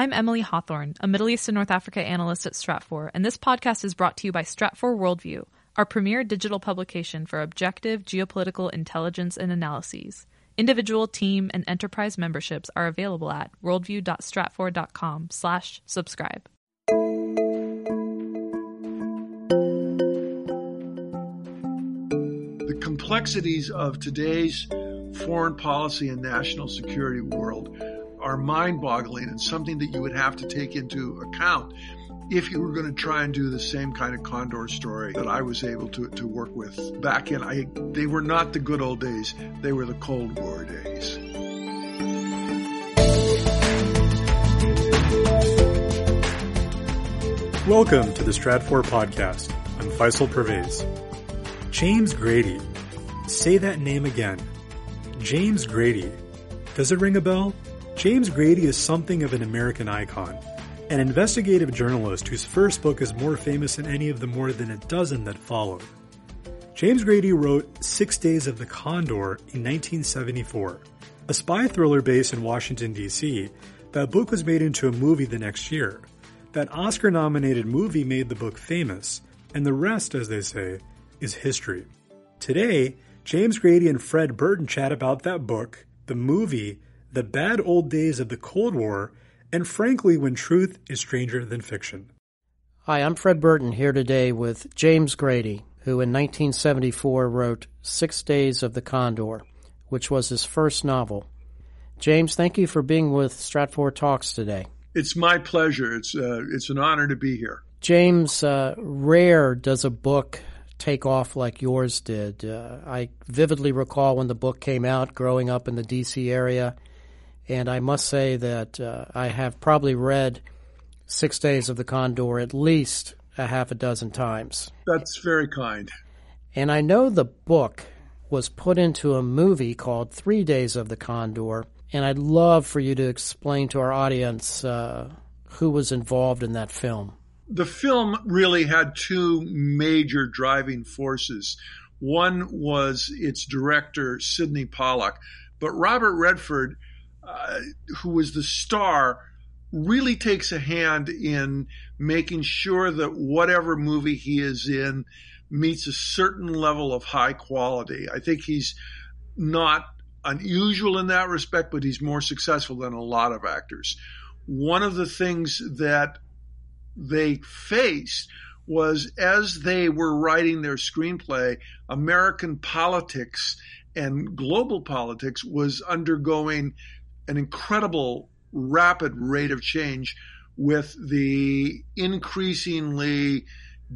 I'm Emily Hawthorne, a Middle East and North Africa analyst at Stratfor, and this podcast is brought to you by Stratfor Worldview, our premier digital publication for objective geopolitical intelligence and analyses. Individual, team, and enterprise memberships are available at worldview.stratfor.com slash subscribe. The complexities of today's foreign policy and national security world are mind boggling and something that you would have to take into account if you were going to try and do the same kind of condor story that I was able to, to work with back in I they were not the good old days they were the cold war days Welcome to the Stratfor podcast. I'm Faisal Pervez. James Grady. Say that name again. James Grady. Does it ring a bell? James Grady is something of an American icon, an investigative journalist whose first book is more famous than any of the more than a dozen that followed. James Grady wrote Six Days of the Condor in 1974, a spy thriller based in Washington, D.C. That book was made into a movie the next year. That Oscar nominated movie made the book famous, and the rest, as they say, is history. Today, James Grady and Fred Burton chat about that book, the movie, the bad old days of the Cold War, and frankly, when truth is stranger than fiction. Hi, I'm Fred Burton here today with James Grady, who in 1974 wrote Six Days of the Condor, which was his first novel. James, thank you for being with Stratfor Talks today. It's my pleasure. It's uh, it's an honor to be here. James, uh, rare does a book take off like yours did. Uh, I vividly recall when the book came out, growing up in the D.C. area, and I must say that uh, I have probably read Six Days of the Condor at least a half a dozen times. That's very kind. And I know the book was put into a movie called Three Days of the Condor and I'd love for you to explain to our audience uh, who was involved in that film. The film really had two major driving forces. One was its director, Sydney Pollack, but Robert Redford, uh, who was the star, really takes a hand in making sure that whatever movie he is in meets a certain level of high quality. I think he's not unusual in that respect, but he's more successful than a lot of actors. One of the things that they faced was as they were writing their screenplay, American politics and global politics was undergoing an incredible rapid rate of change with the increasingly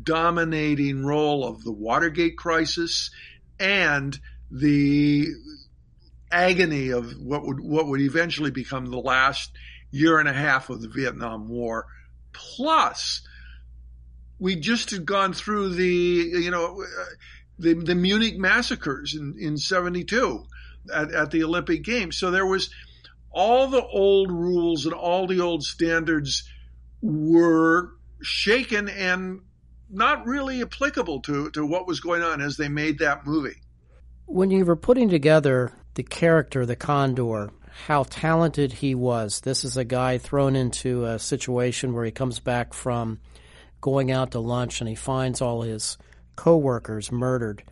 dominating role of the Watergate crisis and the agony of what would what would eventually become the last year and a half of the Vietnam War. Plus, we just had gone through the you know the the Munich massacres in in '72 at, at the Olympic Games. So there was all the old rules and all the old standards were shaken and not really applicable to, to what was going on as they made that movie. When you were putting together the character, the Condor, how talented he was. This is a guy thrown into a situation where he comes back from going out to lunch and he finds all his coworkers murdered.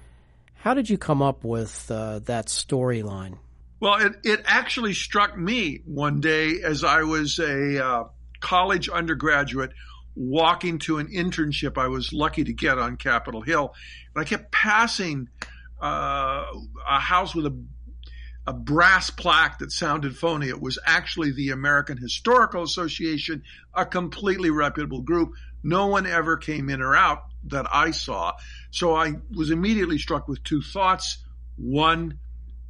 How did you come up with uh, that storyline? Well, it, it actually struck me one day as I was a uh, college undergraduate walking to an internship I was lucky to get on Capitol Hill. And I kept passing uh, a house with a a brass plaque that sounded phony. It was actually the American Historical Association, a completely reputable group. No one ever came in or out that I saw. So I was immediately struck with two thoughts. One,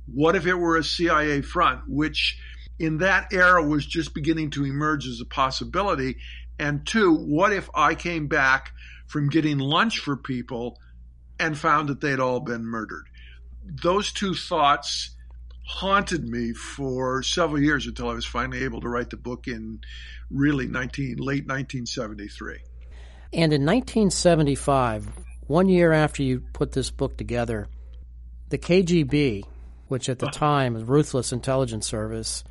what if it were a CIA front, which in that era was just beginning to emerge as a possibility? And two, what if I came back from getting lunch for people and found that they'd all been murdered? Those two thoughts haunted me for several years until I was finally able to write the book in really 19 late 1973. And in 1975, one year after you put this book together, the KGB, which at the time was Ruthless Intelligence Service,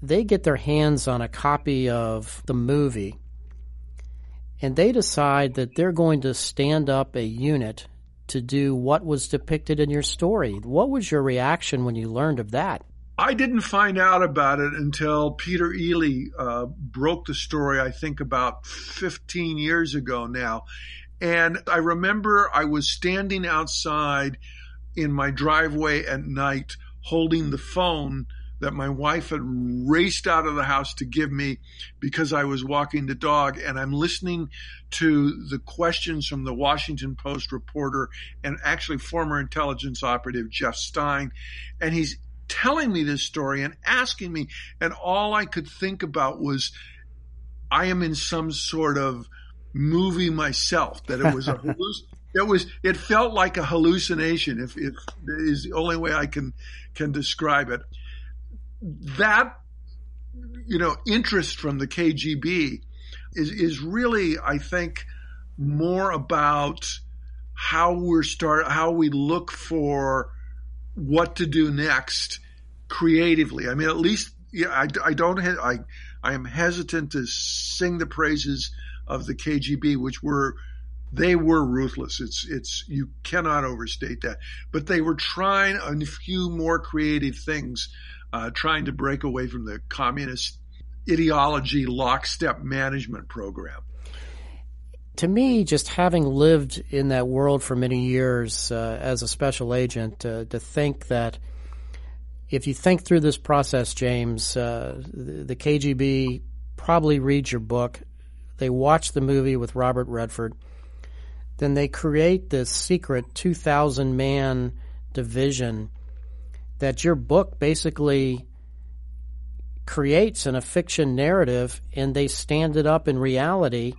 they get their hands on a copy of the movie and they decide that they're going to stand up a unit to do what was depicted in your story. What was your reaction when you learned of that? I didn't find out about it until Pete Earley uh, broke the story, I think about 15 years ago now. And I remember I was standing outside in my driveway at night holding the phone that my wife had raced out of the house to give me because I was walking the dog. And I'm listening to the questions from the Washington Post reporter and actually former intelligence operative Jeff Stein. And he's telling me this story and asking me. And all I could think about was, I am in some sort of movie myself, that it was a it was it felt like a hallucination if, if is the only way I can can describe it that you know interest from the KGB is is really I think more about how we're start how we look for what to do next creatively. I mean, at least yeah, I, I don't I I am hesitant to sing the praises of the KGB, which were they were ruthless. It's it's you cannot overstate that. But they were trying a few more creative things uh, trying to break away from the communist ideology lockstep management program. To me, just having lived in that world for many years uh, as a special agent, uh, to think that if you think through this process, James, uh, the, the KGB probably reads your book, they watch the movie with Robert Redford, then they create this secret 2,000 man division that your book basically creates in a fiction narrative and they stand it up in reality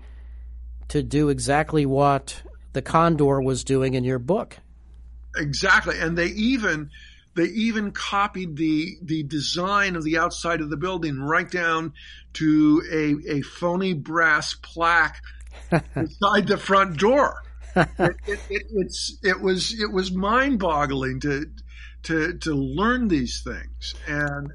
to do exactly what the condor was doing in your book. Exactly. And they even they even copied the the design of the outside of the building right down to a, a phony brass plaque beside the front door it, it, it, it's it was it was mind boggling to to to learn these things and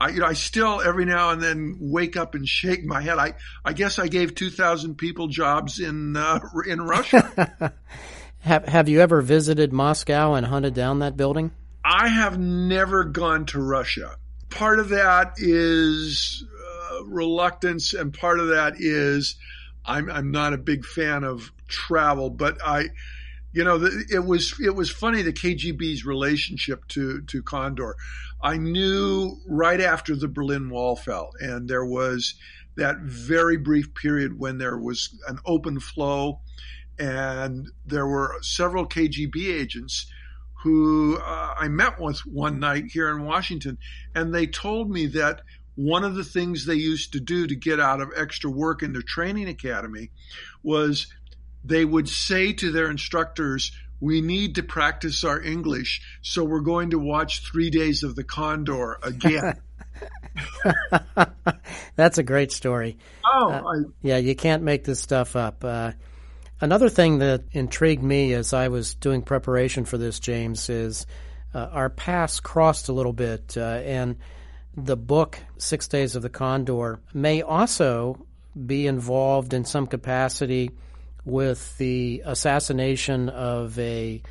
I, you know, I still every now and then wake up and shake my head. I, I guess I gave two thousand people jobs in uh, in Russia. have Have you ever visited Moscow and hunted down that building? I have never gone to Russia. Part of that is uh, reluctance, and part of that is I'm I'm not a big fan of travel, but I you know, it was it was funny the KGB's relationship to to Condor. I knew right after the Berlin Wall fell, and there was that very brief period when there was an open flow, and there were several KGB agents who uh, I met with one night here in Washington, and they told me that one of the things they used to do to get out of extra work in their training academy was they would say to their instructors, we need to practice our English, so we're going to watch Three Days of the Condor again. That's a great story. Oh, uh, I, yeah, you can't make this stuff up. Uh, another thing that intrigued me as I was doing preparation for this, James, is uh, our paths crossed a little bit, uh, and the book Six Days of the Condor may also be involved in some capacity with the assassination of a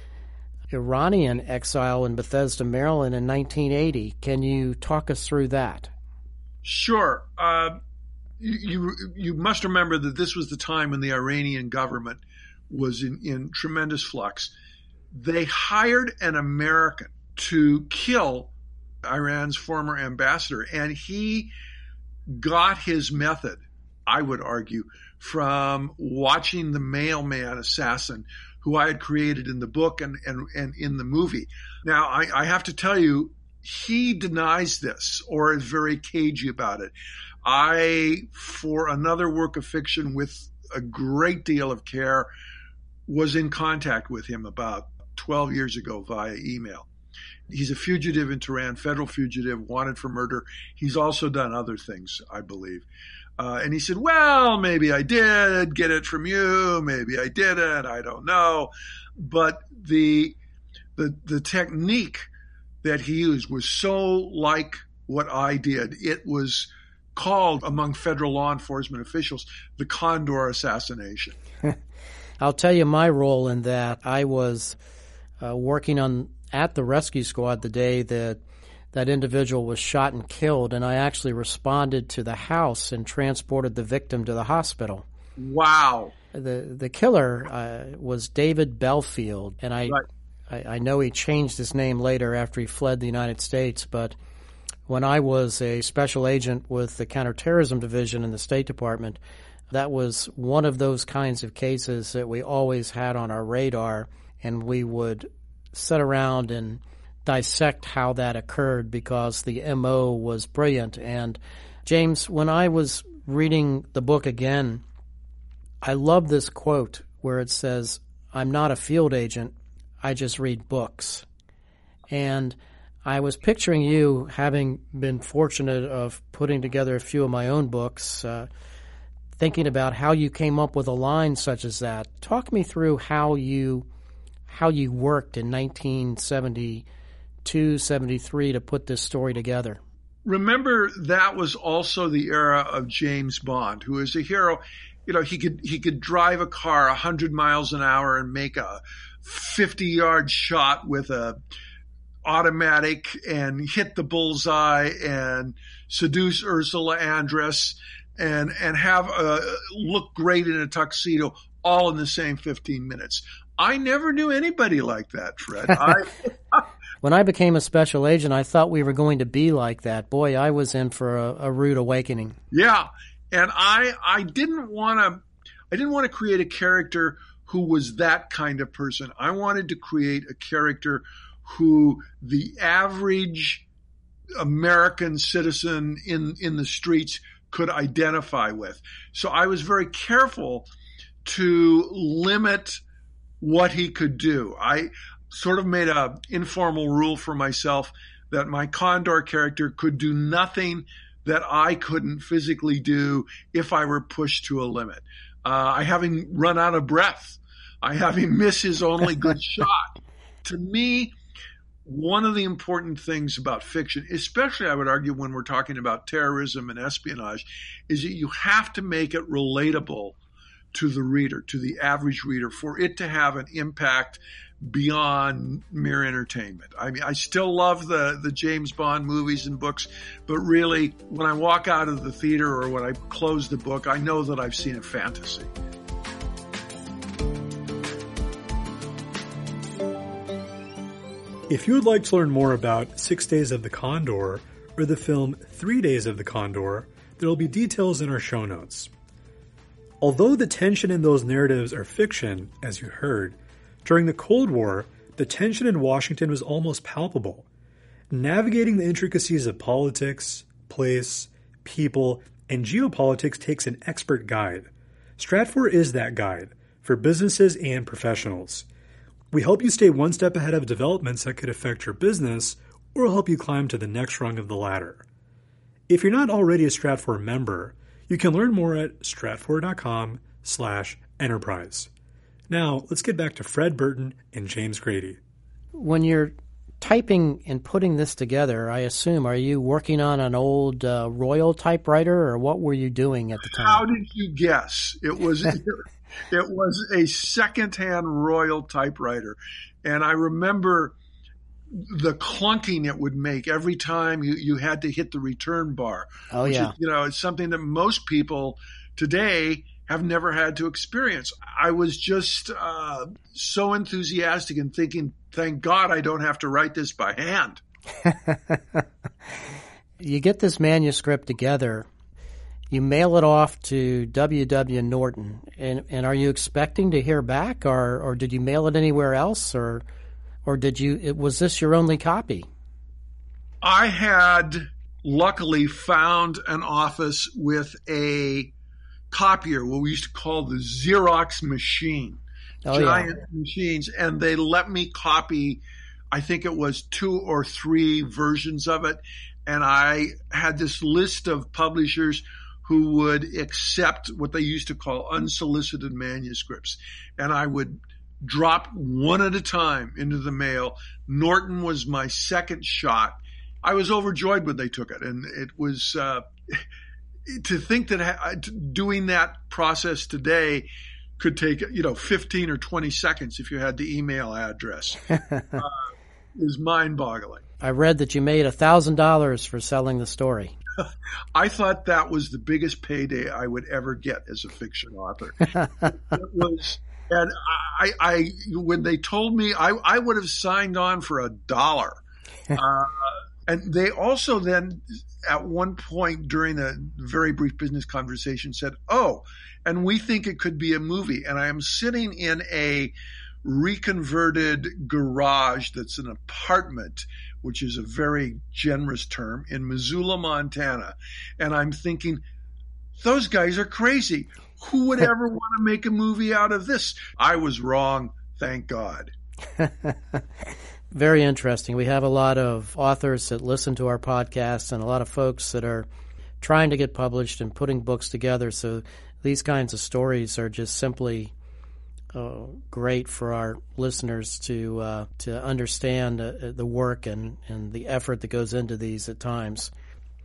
Iranian exile in Bethesda, Maryland in 1980. Can you talk us through that? Sure. Uh, you, you must remember that this was the time when the Iranian government was in, in tremendous flux. They hired an American to kill Iran's former ambassador, and he got his method, I would argue, from watching the mailman assassin who I had created in the book and, and, and in the movie. Now, I, I have to tell you, he denies this or is very cagey about it. I, for another work of fiction with a great deal of care, was in contact with him about 12 years ago via email. He's a fugitive in Tehran, federal fugitive, wanted for murder. He's also done other things, I believe. Uh, and he said, well, maybe I did get it from you. Maybe I didn't. I don't know. But the, the, the technique that he used was so like what I did. It was called among federal law enforcement officials the Condor assassination. I'll tell you my role in that. I was uh, working on at the rescue squad the day that that individual was shot and killed, and I actually responded to the house and transported the victim to the hospital. Wow. The the killer uh, was David Belfield, and I, Right. I I know he changed his name later after he fled the United States, but when I was a special agent with the counterterrorism division in the State Department, that was one of those kinds of cases that we always had on our radar, and we would sit around and dissect how that occurred because the MO was brilliant. And James, when I was reading the book again, I love this quote where it says, I'm not a field agent, I just read books. And I was picturing you having been fortunate of putting together a few of my own books, uh, thinking about how you came up with a line such as that. Talk me through how you how you worked in 1972, 73 to put this story together. remember that was also the era of James Bond, who is a hero. You know, he could he could drive a car a hundred miles an hour and make a fifty yard shot with a automatic and hit the bullseye and seduce Ursula Andress and and have a look great in a tuxedo all in the same fifteen minutes. I never knew anybody like that, Fred. I When I became a special agent, I thought we were going to be like that. Boy, I was in for a, a rude awakening. Yeah, and I I didn't want to I didn't want to create a character who was that kind of person. I wanted to create a character who the average American citizen in in the streets could identify with. So I was very careful to limit what he could do. I sort of made a informal rule for myself that my Condor character could do nothing that I couldn't physically do if I were pushed to a limit. Uh, I having run out of breath. I having missed his only good shot. To me, one of the important things about fiction, especially I would argue when we're talking about terrorism and espionage, is that you have to make it relatable to the reader, to the average reader, for it to have an impact beyond mere entertainment. I mean, I still love the, the James Bond movies and books, but really, when I walk out of the theater or when I close the book, I know that I've seen a fantasy. If you would like to learn more about Six Days of the Condor or the film Three Days of the Condor, there will be details in our show notes. Although the tension in those narratives are fiction, as you heard, during the Cold War, the tension in Washington was almost palpable. Navigating the intricacies of politics, place, people, and geopolitics takes an expert guide. Stratfor is that guide for businesses and professionals. We help you stay one step ahead of developments that could affect your business or help you climb to the next rung of the ladder. If you're not already a Stratfor member, you can learn more at stratfor.com slash enterprise. Now, let's get back to Fred Burton and James Grady. When you're typing and putting this together, I assume, are you working on an old uh, Royal typewriter or what were you doing at the time? How did you guess? It was it was a secondhand Royal typewriter, and I remember the clunking it would make every time you, you had to hit the return bar. oh, which yeah. is, you know, it's something that most people today have never had to experience. I was just uh, so enthusiastic and thinking, thank God I don't have to write this by hand. you get this manuscript together, you mail it off to W.W. Norton, and, and are you expecting to hear back, or, or did you mail it anywhere else, or or did you? It, was this your only copy? I had luckily found an office with a copier, what we used to call the Xerox machine, Oh yeah, giant machines, and they let me copy. I think it was two or three versions of it, and I had this list of publishers who would accept what they used to call unsolicited manuscripts, and I would drop one at a time into the mail. Norton was my second shot, I was overjoyed when they took it, and it was uh, to think that doing that process today could take you know 15 or 20 seconds if you had the email address uh, is mind-boggling. I read that you made a thousand dollars for selling the story. I thought that was the biggest payday I would ever get as a fiction author. it was, and I, I, when they told me, I, I would have signed on for a dollar. Uh, and they also then, at one point during a very brief business conversation, said, "Oh, and we think it could be a movie." And I am sitting in a reconverted garage that's an apartment which is a very generous term, in Missoula, Montana. And I'm thinking, those guys are crazy. Who would ever want to make a movie out of this? I was wrong, thank God. very interesting. We have a lot of authors that listen to our podcast and a lot of folks that are trying to get published and putting books together. So these kinds of stories are just simply uh, great for our listeners to uh, to understand uh, the work and, and the effort that goes into these at times.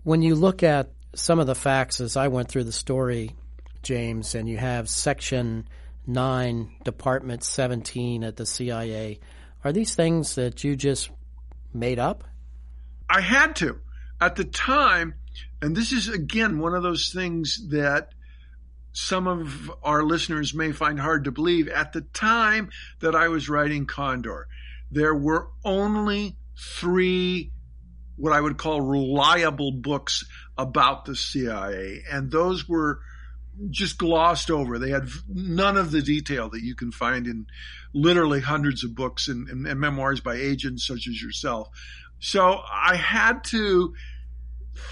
When you look at some of the facts as I went through the story, James, and you have Section 9, Department 17 at the CIA, are these things that you just made up? I had to. At the time, and this is again one of those things that some of our listeners may find hard to believe, at the time that I was writing Condor, there were only three what I would call reliable books about the CIA, and those were just glossed over. They had none of the detail that you can find in literally hundreds of books and, and, and memoirs by agents such as yourself. So I had to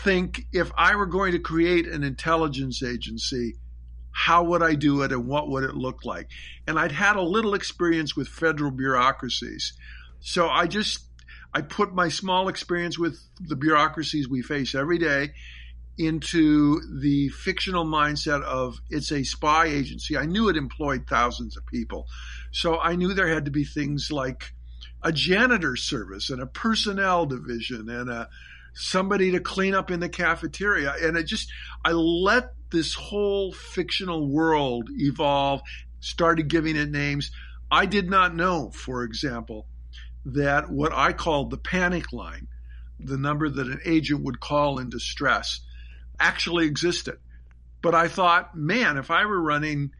think if I were going to create an intelligence agency, how would I do it and what would it look like? And I'd had a little experience with federal bureaucracies. So I just, I put my small experience with the bureaucracies we face every day into the fictional mindset of it's a spy agency. I knew it employed thousands of people. So I knew there had to be things like a janitor service and a personnel division and a somebody to clean up in the cafeteria. And it just, I let this whole fictional world evolve, started giving it names. I did not know, for example, that what I called the panic line, the number that an agent would call in distress, actually existed. But I thought, man, if I were running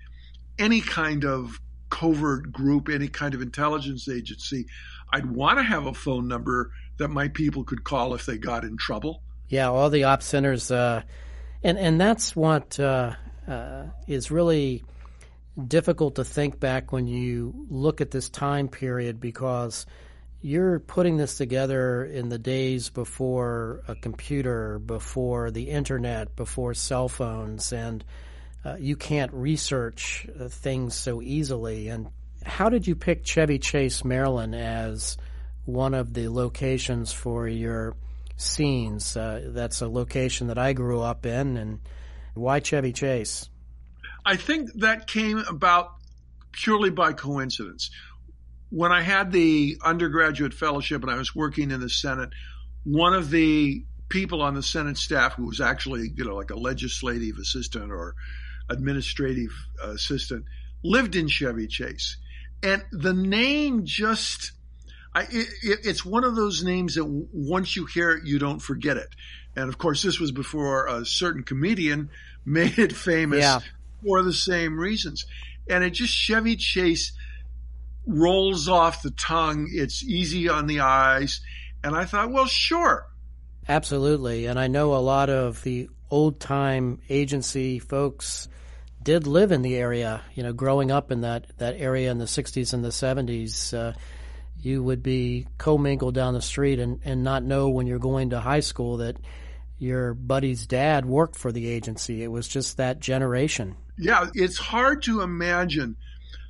any kind of covert group, any kind of intelligence agency, I'd want to have a phone number that my people could call if they got in trouble. Yeah, all the op centers, uh, and and that's what uh, uh, is really difficult to think back when you look at this time period because you're putting this together in the days before a computer, before the internet, before cell phones, and uh, you can't research uh, things so easily. And how did you pick Chevy Chase, Maryland, as one of the locations for your scenes. Uh, that's a location that I grew up in, and why Chevy Chase? I think that came about purely by coincidence. When I had the undergraduate fellowship and I was working in the Senate, one of the people on the Senate staff who was actually, you know, like a legislative assistant or administrative assistant lived in Chevy Chase. And the name just I, it, it's one of those names that once you hear it, you don't forget it. And of course, this was before a certain comedian made it famous yeah. for the same reasons. And it just Chevy Chase rolls off the tongue. It's easy on the eyes. And I thought, well, sure. Absolutely. And I know a lot of the old time agency folks did live in the area, you know, growing up in that, that area in the 60s and the 70s. Uh, you would be commingled down the street and, and not know when you're going to high school that your buddy's dad worked for the agency. It was just that generation. Yeah, it's hard to imagine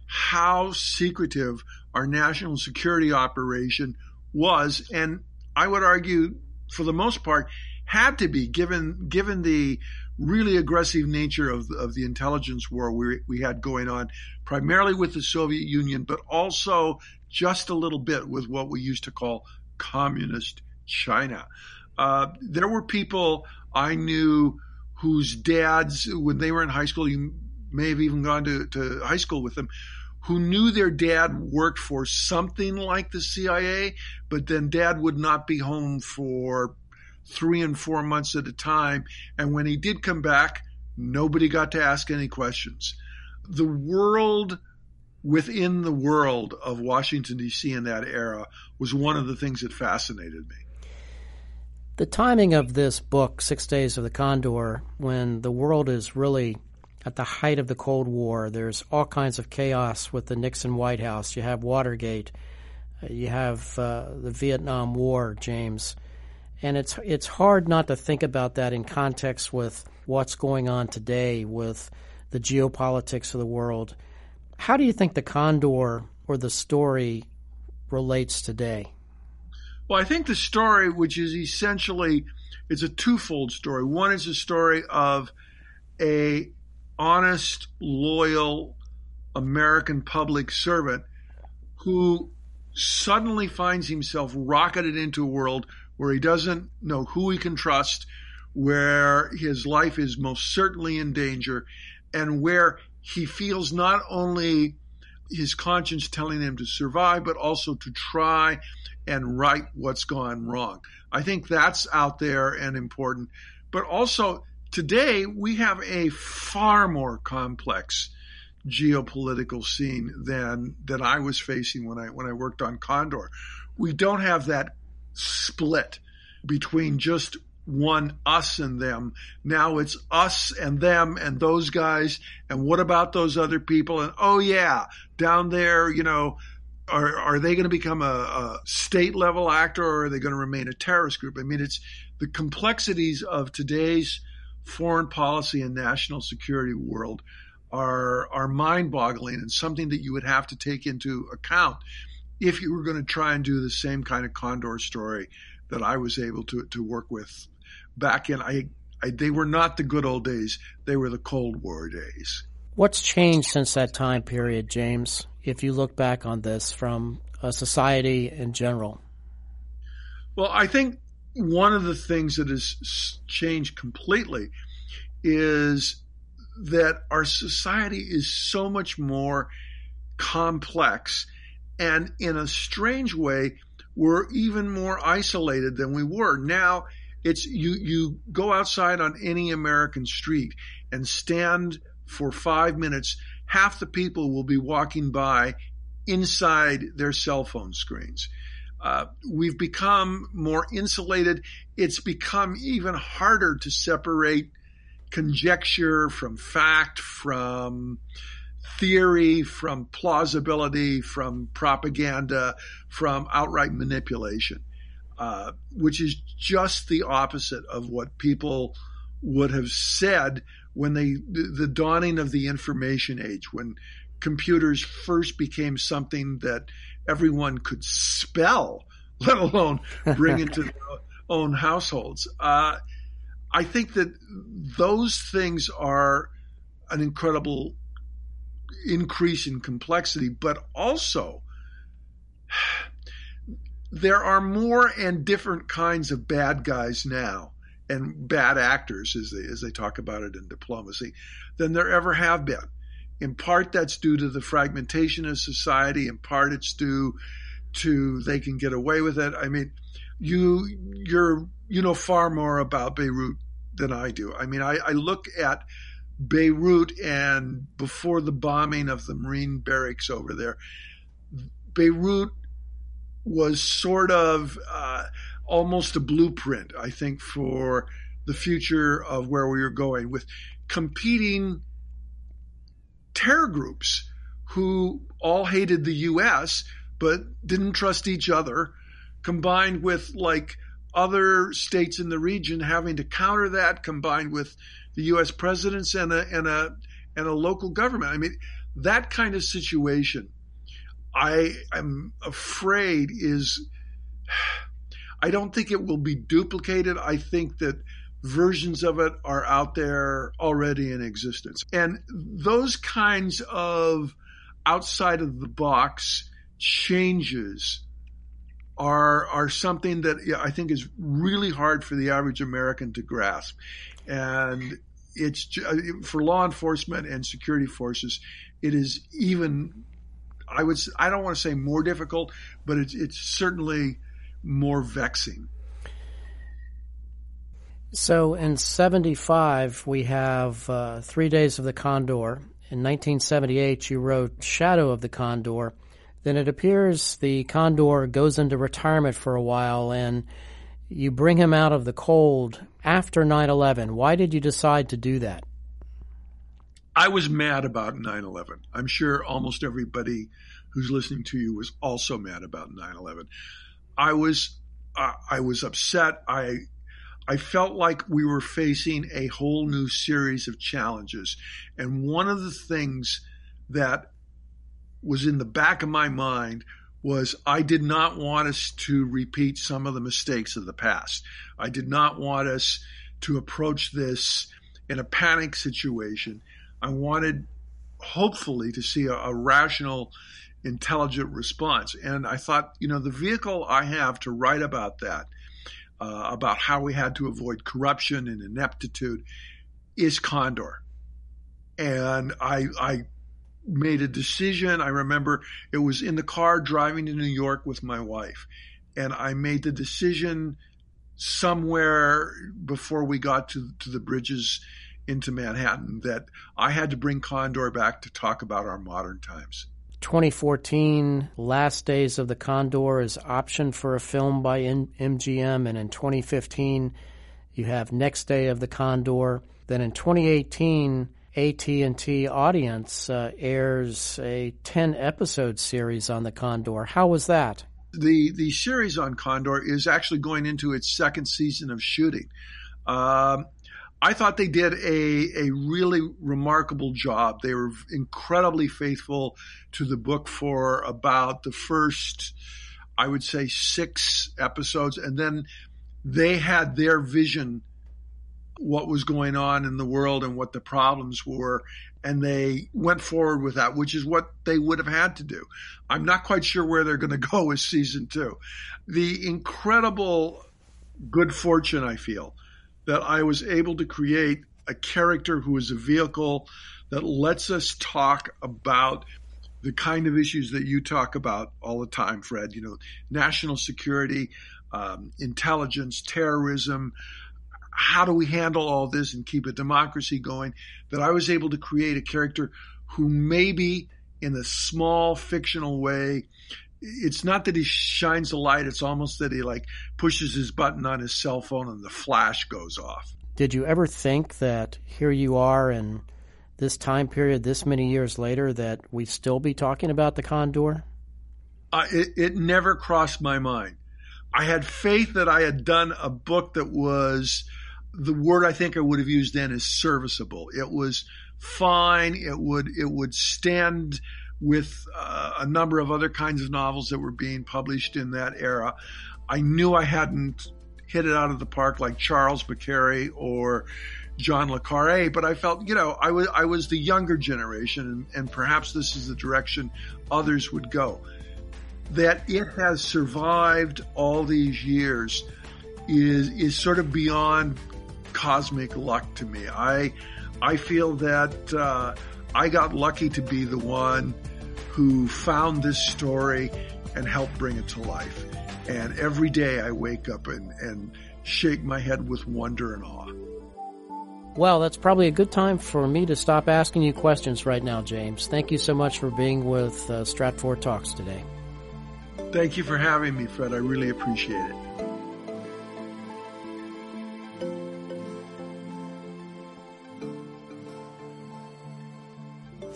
how secretive our national security operation was, and I would argue, for the most part, had to be given given the really aggressive nature of, of the intelligence war we, we had going on, primarily with the Soviet Union, but also just a little bit with what we used to call communist China. Uh, there were people I knew whose dads, when they were in high school, you may have even gone to, to high school with them, who knew their dad worked for something like the CIA, but then dad would not be home for three and four months at a time. And when he did come back, nobody got to ask any questions. The world within the world of Washington, D.C. in that era was one of the things that fascinated me. The timing of this book, Six Days of the Condor, when the world is really at the height of the Cold War, there's all kinds of chaos with the Nixon White House. You have Watergate, uh, you have uh, the Vietnam War, James, and it's it's hard not to think about that in context with what's going on today with the geopolitics of the world. How do you think the Condor or the story relates today? Well, I think the story, which is essentially, it's a twofold story. One is a story of a honest, loyal American public servant who suddenly finds himself rocketed into a world where he doesn't know who he can trust, where his life is most certainly in danger, and where he feels not only his conscience telling him to survive, but also to try and right what's gone wrong. I think that's out there and important. But also, today we have a far more complex geopolitical scene than than I was facing when I when I worked on Condor. We don't have that split between just one us and them. Now it's us and them and those guys. And what about those other people? And oh yeah, down there, you know, are are they going to become a, a, state level actor or are they going to remain a terrorist group? I mean, it's the complexities of today's foreign policy and national security world are are mind boggling and something that you would have to take into account if you were going to try and do the same kind of condor story that I was able to to work with back in I, I they were not the good old days they were the cold war days what's changed since that time period james if you look back on this from a society in general? Well, I think one of the things that has changed completely is that our society is so much more complex. And in a strange way, we're even more isolated than we were. Now, it's you, you go outside on any American street and stand for five minutes half the people will be walking by inside their cell phone screens. Uh, we've become more insulated. It's become even harder to separate conjecture from fact, from theory, from plausibility, from propaganda, from outright manipulation, uh, which is just the opposite of what people would have said when they the, the dawning of the information age when computers first became something that everyone could spell let alone bring into their own households uh, i think that those things are an incredible increase in complexity but also there are more and different kinds of bad guys now and bad actors, as they, as they talk about it in diplomacy, than there ever have been. In part, that's due to the fragmentation of society. In part, it's due to they can get away with it. I mean, you you're you know far more about Beirut than I do. I mean, I, I look at Beirut and before the bombing of the Marine barracks over there, Beirut was sort of uh, almost a blueprint, I think, for the future of where we are going with competing terror groups who all hated the U.S. but didn't trust each other, combined with like other states in the region having to counter that, combined with the U.S. presidents and a and a and a local government. I mean, that kind of situation, I am afraid is I don't think it will be duplicated. I think that versions of it are out there already in existence. And those kinds of outside of the box changes are are something that I think is really hard for the average American to grasp, and it's uh, for law enforcement and security forces. It is even, I would, I don't want to say more difficult, but it's it's certainly more vexing. So in 75, we have uh, Three Days of the Condor. In 1978, you wrote Shadow of the Condor. Then it appears the Condor goes into retirement for a while and you bring him out of the cold after 9 11. Why did you decide to do that? I was mad about 9 11. I'm sure almost everybody who's listening to you was also mad about 9 11. I was. I was upset. I I felt like we were facing a whole new series of challenges. And one of the things that was in the back of my mind was I did not want us to repeat some of the mistakes of the past. I did not want us to approach this in a panic situation. I wanted, hopefully, to see a, a rational, intelligent response. And I thought, you know, the vehicle I have to write about that uh, about how we had to avoid corruption and ineptitude is Condor. And I, I made a decision. I remember it was in the car driving to New York with my wife. And I made the decision somewhere before we got to, to the bridges into Manhattan that I had to bring Condor back to talk about our modern times. 2014, Last Days of the Condor is optioned for a film by MGM, and in 2015, you have Next Day of the Condor. Then in 2018, AT&T Audience uh, airs a 10 episode series on the Condor. How was that? The the series on Condor is actually going into its second season of shooting. Um, I thought they did a, a really remarkable job. They were incredibly faithful to the book for about the first, I would say, six episodes. And then they had their vision, what was going on in the world and what the problems were. And they went forward with that, which is what they would have had to do. I'm not quite sure where they're going to go with season two. The incredible good fortune I feel that I was able to create a character who is a vehicle that lets us talk about the kind of issues that you talk about all the time, Fred. You know, national security, um, intelligence, terrorism. How do we handle all this and keep a democracy going? That I was able to create a character who maybe in a small fictional way it's not that he shines a light it's almost that he like pushes his button on his cell phone and the flash goes off. Did you ever think that here you are in this time period this many years later that we'd still be talking about the condor? Uh, it, it never crossed my mind. I had faith that i had done a book that was the word i think i would have used then is serviceable. It was fine it would it would stand with uh, a number of other kinds of novels that were being published in that era. I knew I hadn't hit it out of the park like Charles McCarry or John le Carre, but I felt, you know, I was I was the younger generation, and, and perhaps this is the direction others would go. That it has survived all these years is is sort of beyond cosmic luck to me. I I feel that. Uh, I got lucky to be the one who found this story and helped bring it to life. And every day I wake up and, and shake my head with wonder and awe. Well, that's probably a good time for me to stop asking you questions right now, James. Thank you so much for being with uh, Stratfor Talks today. Thank you for having me, Fred. I really appreciate it.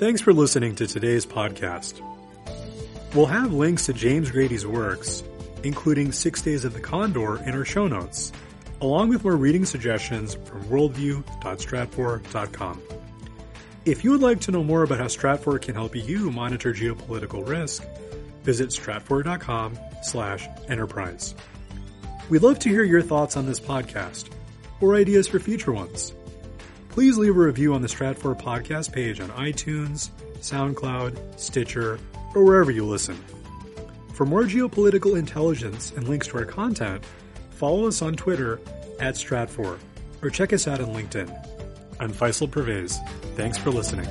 Thanks for listening to today's podcast. We'll have links to James Grady's works, including Six Days of the Condor, in our show notes, along with more reading suggestions from worldview.stratfor.com. If you would like to know more about how Stratfor can help you monitor geopolitical risk, visit stratfor.com slash enterprise. We'd love to hear your thoughts on this podcast or ideas for future ones please leave a review on the Stratfor podcast page on iTunes, SoundCloud, Stitcher, or wherever you listen. For more geopolitical intelligence and links to our content, follow us on Twitter at Stratfor or check us out on LinkedIn. I'm Faisal Pervez. Thanks for listening.